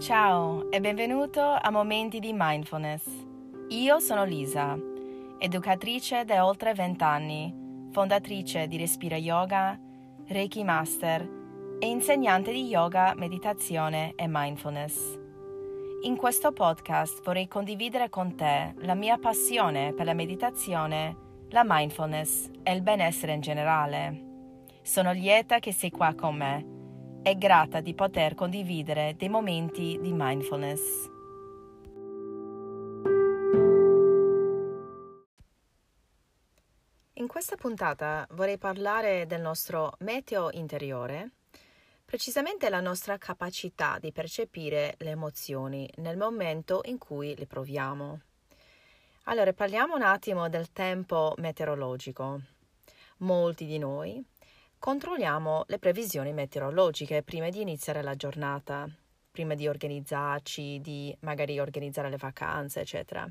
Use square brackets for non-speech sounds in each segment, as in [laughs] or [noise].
Ciao e benvenuto a Momenti di Mindfulness. Io sono Lisa, educatrice da oltre 20 anni, fondatrice di Respira Yoga, Reiki Master e insegnante di yoga, meditazione e mindfulness. In questo podcast vorrei condividere con te la mia passione per la meditazione, la mindfulness e il benessere in generale. Sono lieta che sei qua con me e grata di poter condividere dei momenti di mindfulness. In questa puntata vorrei parlare del nostro meteo interiore, precisamente la nostra capacità di percepire le emozioni nel momento in cui le proviamo. Allora, parliamo un attimo del tempo meteorologico. Molti di noi Controlliamo le previsioni meteorologiche prima di iniziare la giornata, prima di organizzarci, di magari organizzare le vacanze, eccetera.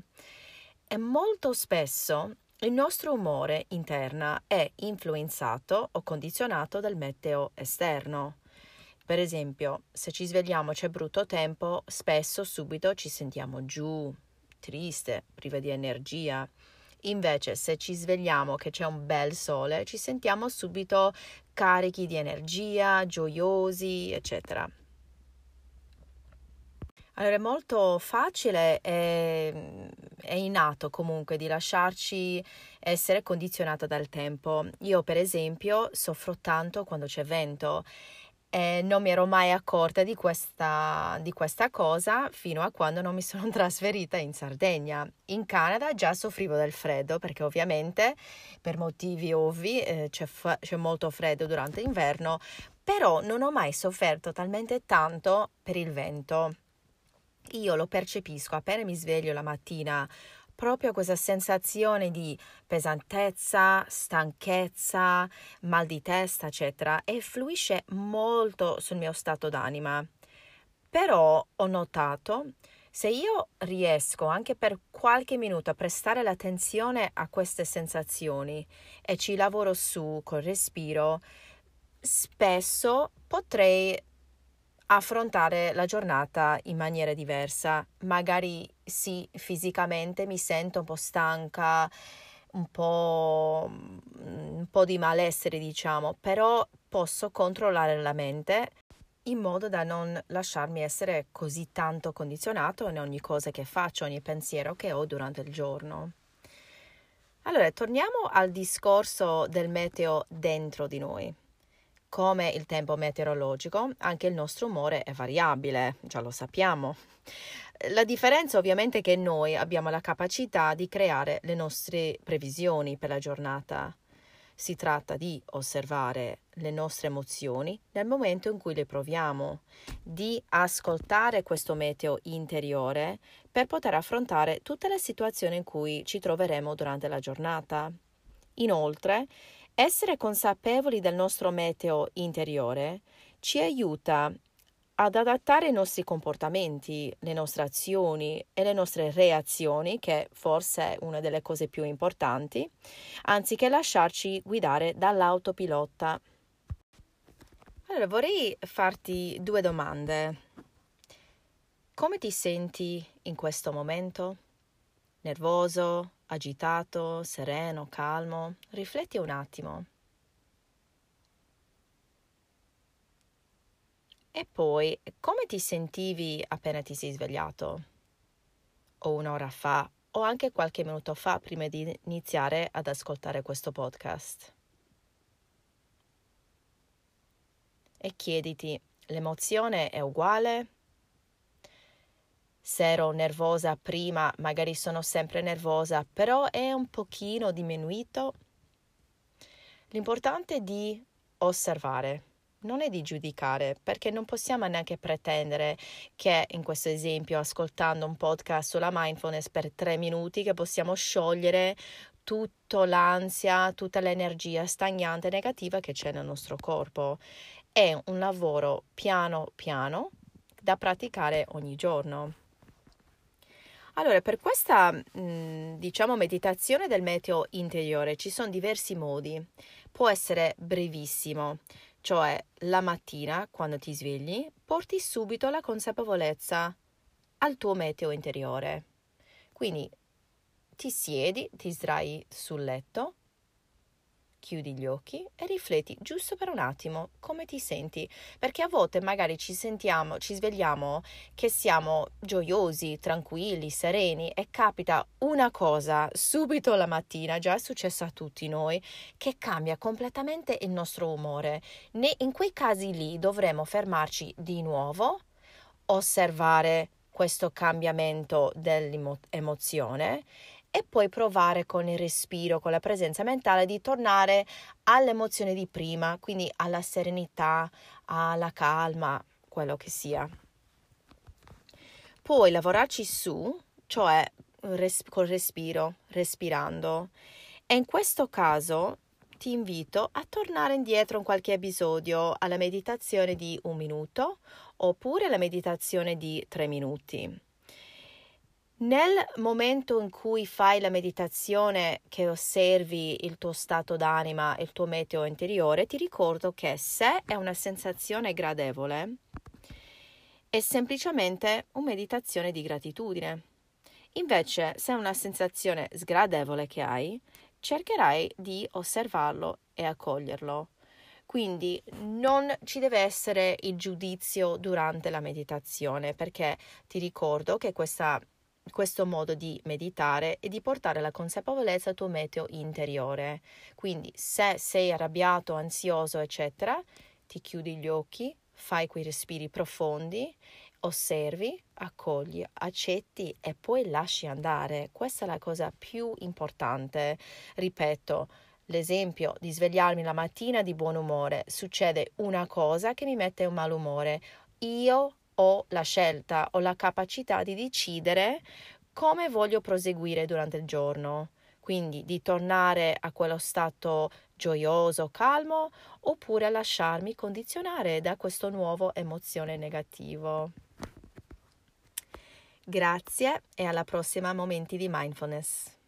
E molto spesso il nostro umore interno è influenzato o condizionato dal meteo esterno. Per esempio, se ci svegliamo c'è brutto tempo, spesso subito ci sentiamo giù, triste, priva di energia. Invece, se ci svegliamo che c'è un bel sole, ci sentiamo subito carichi di energia, gioiosi, eccetera. Allora è molto facile e è innato comunque di lasciarci essere condizionato dal tempo. Io per esempio soffro tanto quando c'è vento e non mi ero mai accorta di questa, di questa cosa fino a quando non mi sono [laughs] trasferita in Sardegna. In Canada già soffrivo del freddo perché ovviamente per motivi ovvi eh, c'è, fa- c'è molto freddo durante l'inverno, però non ho mai sofferto talmente tanto per il vento. Io lo percepisco appena mi sveglio la mattina proprio questa sensazione di pesantezza, stanchezza, mal di testa, eccetera, e fluisce molto sul mio stato d'anima. Però ho notato se io riesco anche per qualche minuto a prestare l'attenzione a queste sensazioni e ci lavoro su col respiro, spesso potrei affrontare la giornata in maniera diversa. Magari sì, fisicamente mi sento un po' stanca, un po', un po' di malessere, diciamo, però posso controllare la mente in modo da non lasciarmi essere così tanto condizionato in ogni cosa che faccio, ogni pensiero che ho durante il giorno. Allora, torniamo al discorso del meteo dentro di noi come il tempo meteorologico, anche il nostro umore è variabile, già lo sappiamo. La differenza ovviamente è che noi abbiamo la capacità di creare le nostre previsioni per la giornata. Si tratta di osservare le nostre emozioni nel momento in cui le proviamo, di ascoltare questo meteo interiore per poter affrontare tutte le situazioni in cui ci troveremo durante la giornata. Inoltre, essere consapevoli del nostro meteo interiore ci aiuta ad adattare i nostri comportamenti, le nostre azioni e le nostre reazioni, che forse è una delle cose più importanti, anziché lasciarci guidare dall'autopilota. Allora, vorrei farti due domande. Come ti senti in questo momento? Nervoso? Agitato, sereno, calmo, rifletti un attimo. E poi, come ti sentivi appena ti sei svegliato? O un'ora fa, o anche qualche minuto fa prima di iniziare ad ascoltare questo podcast? E chiediti, l'emozione è uguale? Se ero nervosa prima, magari sono sempre nervosa, però è un pochino diminuito. L'importante è di osservare, non è di giudicare, perché non possiamo neanche pretendere che in questo esempio, ascoltando un podcast sulla mindfulness per tre minuti, che possiamo sciogliere tutta l'ansia, tutta l'energia stagnante e negativa che c'è nel nostro corpo. È un lavoro piano piano da praticare ogni giorno. Allora, per questa, mh, diciamo, meditazione del meteo interiore ci sono diversi modi. Può essere brevissimo, cioè la mattina quando ti svegli, porti subito la consapevolezza al tuo meteo interiore. Quindi ti siedi, ti sdrai sul letto, chiudi gli occhi e rifletti giusto per un attimo come ti senti, perché a volte magari ci sentiamo, ci svegliamo che siamo gioiosi, tranquilli, sereni e capita una cosa subito la mattina, già è successo a tutti noi, che cambia completamente il nostro umore. in quei casi lì dovremo fermarci di nuovo, osservare questo cambiamento dell'emozione e poi provare con il respiro, con la presenza mentale di tornare all'emozione di prima, quindi alla serenità, alla calma, quello che sia. Poi lavorarci su, cioè res- col respiro, respirando. E in questo caso ti invito a tornare indietro in qualche episodio alla meditazione di un minuto oppure alla meditazione di tre minuti. Nel momento in cui fai la meditazione che osservi il tuo stato d'anima, il tuo meteo interiore, ti ricordo che se è una sensazione gradevole, è semplicemente una meditazione di gratitudine. Invece, se è una sensazione sgradevole che hai, cercherai di osservarlo e accoglierlo. Quindi non ci deve essere il giudizio durante la meditazione, perché ti ricordo che questa questo modo di meditare e di portare la consapevolezza al tuo meteo interiore. Quindi se sei arrabbiato, ansioso, eccetera, ti chiudi gli occhi, fai quei respiri profondi, osservi, accogli, accetti e poi lasci andare. Questa è la cosa più importante. Ripeto, l'esempio di svegliarmi la mattina di buon umore, succede una cosa che mi mette un malumore. Io ho la scelta, ho la capacità di decidere come voglio proseguire durante il giorno. Quindi di tornare a quello stato gioioso, calmo, oppure lasciarmi condizionare da questo nuovo emozione negativo. Grazie e alla prossima Momenti di Mindfulness.